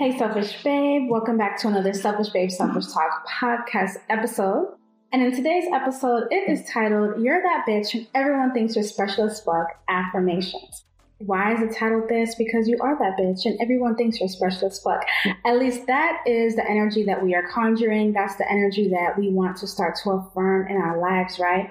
Hey, Selfish Babe. Welcome back to another Selfish Babe Selfish Talk podcast episode. And in today's episode, it is titled You're That Bitch and Everyone Thinks You're Special as Fuck Affirmations. Why is it titled this? Because you are that bitch and everyone thinks you're special as fuck. At least that is the energy that we are conjuring. That's the energy that we want to start to affirm in our lives, right?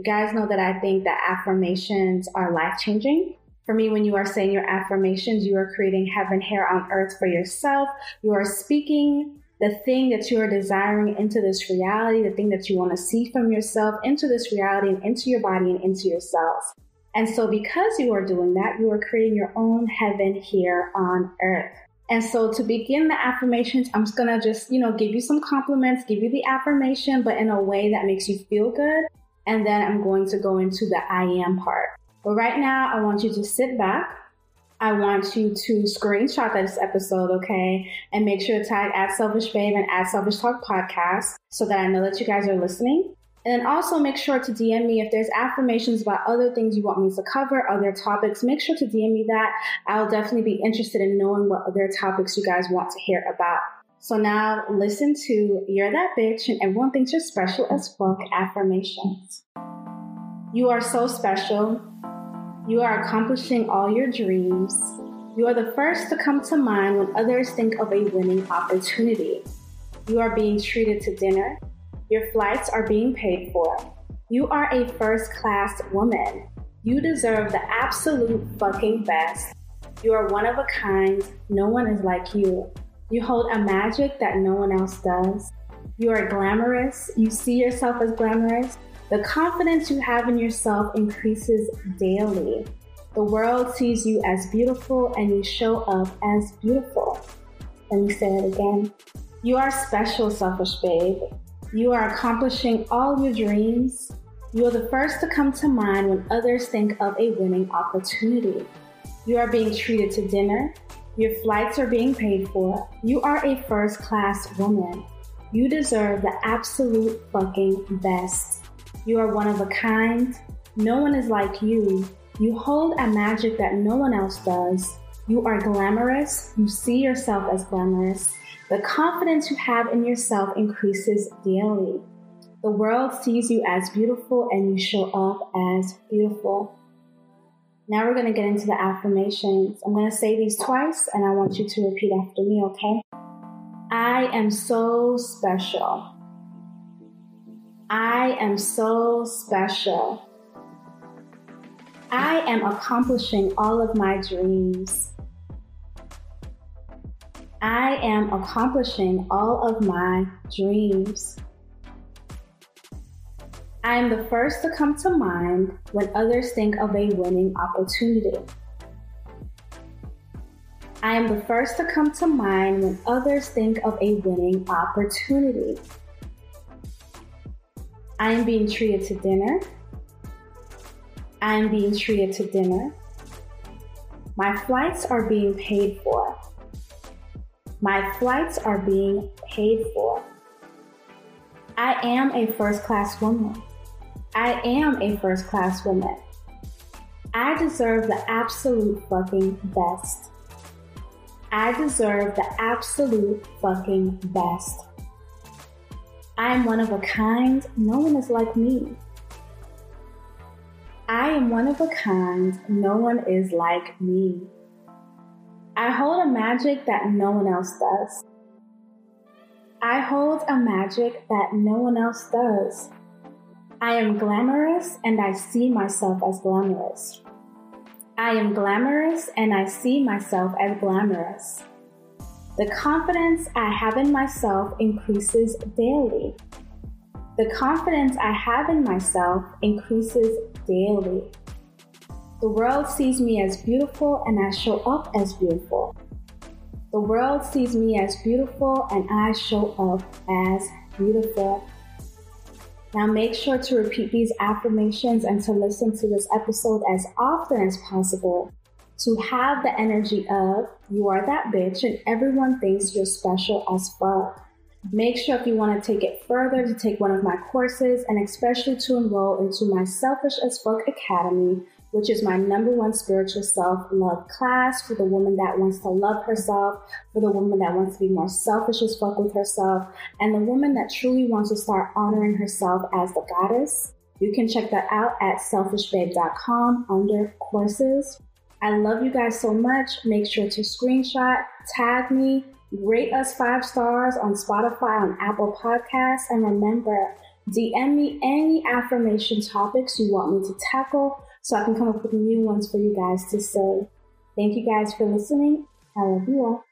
You guys know that I think that affirmations are life changing. For me, when you are saying your affirmations, you are creating heaven here on earth for yourself. You are speaking the thing that you are desiring into this reality, the thing that you want to see from yourself into this reality and into your body and into your cells. And so, because you are doing that, you are creating your own heaven here on earth. And so, to begin the affirmations, I'm just gonna just, you know, give you some compliments, give you the affirmation, but in a way that makes you feel good and then I'm going to go into the I am part. But right now, I want you to sit back. I want you to screenshot this episode, okay? And make sure to tag at Selfish Babe and at Selfish Talk Podcast so that I know that you guys are listening. And then also make sure to DM me if there's affirmations about other things you want me to cover, other topics. Make sure to DM me that. I'll definitely be interested in knowing what other topics you guys want to hear about. So now listen to You're That Bitch and Everyone Thinks You're Special as Fuck affirmations. You are so special. You are accomplishing all your dreams. You are the first to come to mind when others think of a winning opportunity. You are being treated to dinner. Your flights are being paid for. You are a first class woman. You deserve the absolute fucking best. You are one of a kind. No one is like you. You hold a magic that no one else does. You are glamorous. You see yourself as glamorous. The confidence you have in yourself increases daily. The world sees you as beautiful and you show up as beautiful. Let me say it again. You are special, selfish babe. You are accomplishing all your dreams. You are the first to come to mind when others think of a winning opportunity. You are being treated to dinner. Your flights are being paid for. You are a first class woman. You deserve the absolute fucking best. You are one of a kind. No one is like you. You hold a magic that no one else does. You are glamorous. You see yourself as glamorous. The confidence you have in yourself increases daily. The world sees you as beautiful and you show up as beautiful. Now we're going to get into the affirmations. I'm going to say these twice and I want you to repeat after me, okay? I am so special. I am so special. I am accomplishing all of my dreams. I am accomplishing all of my dreams. I am the first to come to mind when others think of a winning opportunity. I am the first to come to mind when others think of a winning opportunity. I am being treated to dinner. I am being treated to dinner. My flights are being paid for. My flights are being paid for. I am a first class woman. I am a first class woman. I deserve the absolute fucking best. I deserve the absolute fucking best. I am one of a kind. No one is like me. I am one of a kind. No one is like me. I hold a magic that no one else does. I hold a magic that no one else does. I am glamorous and I see myself as glamorous. I am glamorous and I see myself as glamorous. The confidence I have in myself increases daily. The confidence I have in myself increases daily. The world sees me as beautiful and I show up as beautiful. The world sees me as beautiful and I show up as beautiful. Now make sure to repeat these affirmations and to listen to this episode as often as possible to have the energy of you are that bitch and everyone thinks you're special as fuck. Make sure if you want to take it further to take one of my courses and especially to enroll into my Selfish as Fuck Academy, which is my number one spiritual self love class for the woman that wants to love herself, for the woman that wants to be more selfish as fuck with herself, and the woman that truly wants to start honoring herself as the goddess. You can check that out at selfishbabe.com under courses. I love you guys so much. Make sure to screenshot, tag me, rate us five stars on Spotify, on Apple Podcasts, and remember, DM me any affirmation topics you want me to tackle so I can come up with new ones for you guys to say. Thank you guys for listening. I love you all.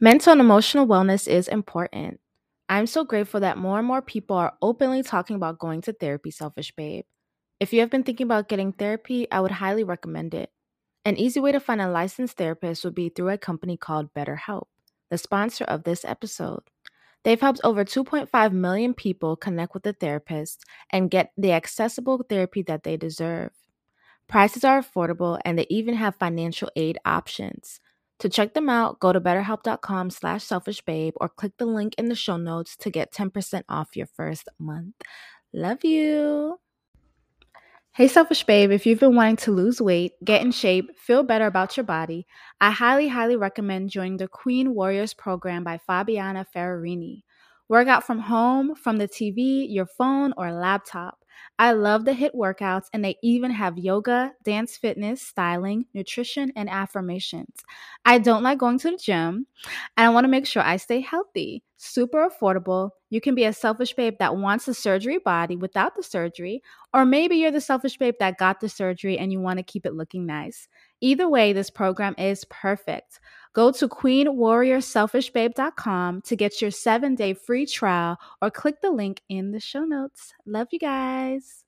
Mental and emotional wellness is important. I'm so grateful that more and more people are openly talking about going to therapy, Selfish Babe. If you have been thinking about getting therapy, I would highly recommend it. An easy way to find a licensed therapist would be through a company called BetterHelp the sponsor of this episode. They've helped over 2.5 million people connect with a therapist and get the accessible therapy that they deserve. Prices are affordable and they even have financial aid options. To check them out, go to betterhelp.com slash selfishbabe or click the link in the show notes to get 10% off your first month. Love you. Hey, selfish babe, if you've been wanting to lose weight, get in shape, feel better about your body, I highly, highly recommend joining the Queen Warriors program by Fabiana Ferrarini. Work out from home, from the TV, your phone, or laptop. I love the HIIT workouts, and they even have yoga, dance fitness, styling, nutrition, and affirmations. I don't like going to the gym, and I want to make sure I stay healthy. Super affordable. You can be a selfish babe that wants a surgery body without the surgery, or maybe you're the selfish babe that got the surgery and you want to keep it looking nice. Either way, this program is perfect. Go to queenwarriorselfishbabe.com to get your seven day free trial or click the link in the show notes. Love you guys.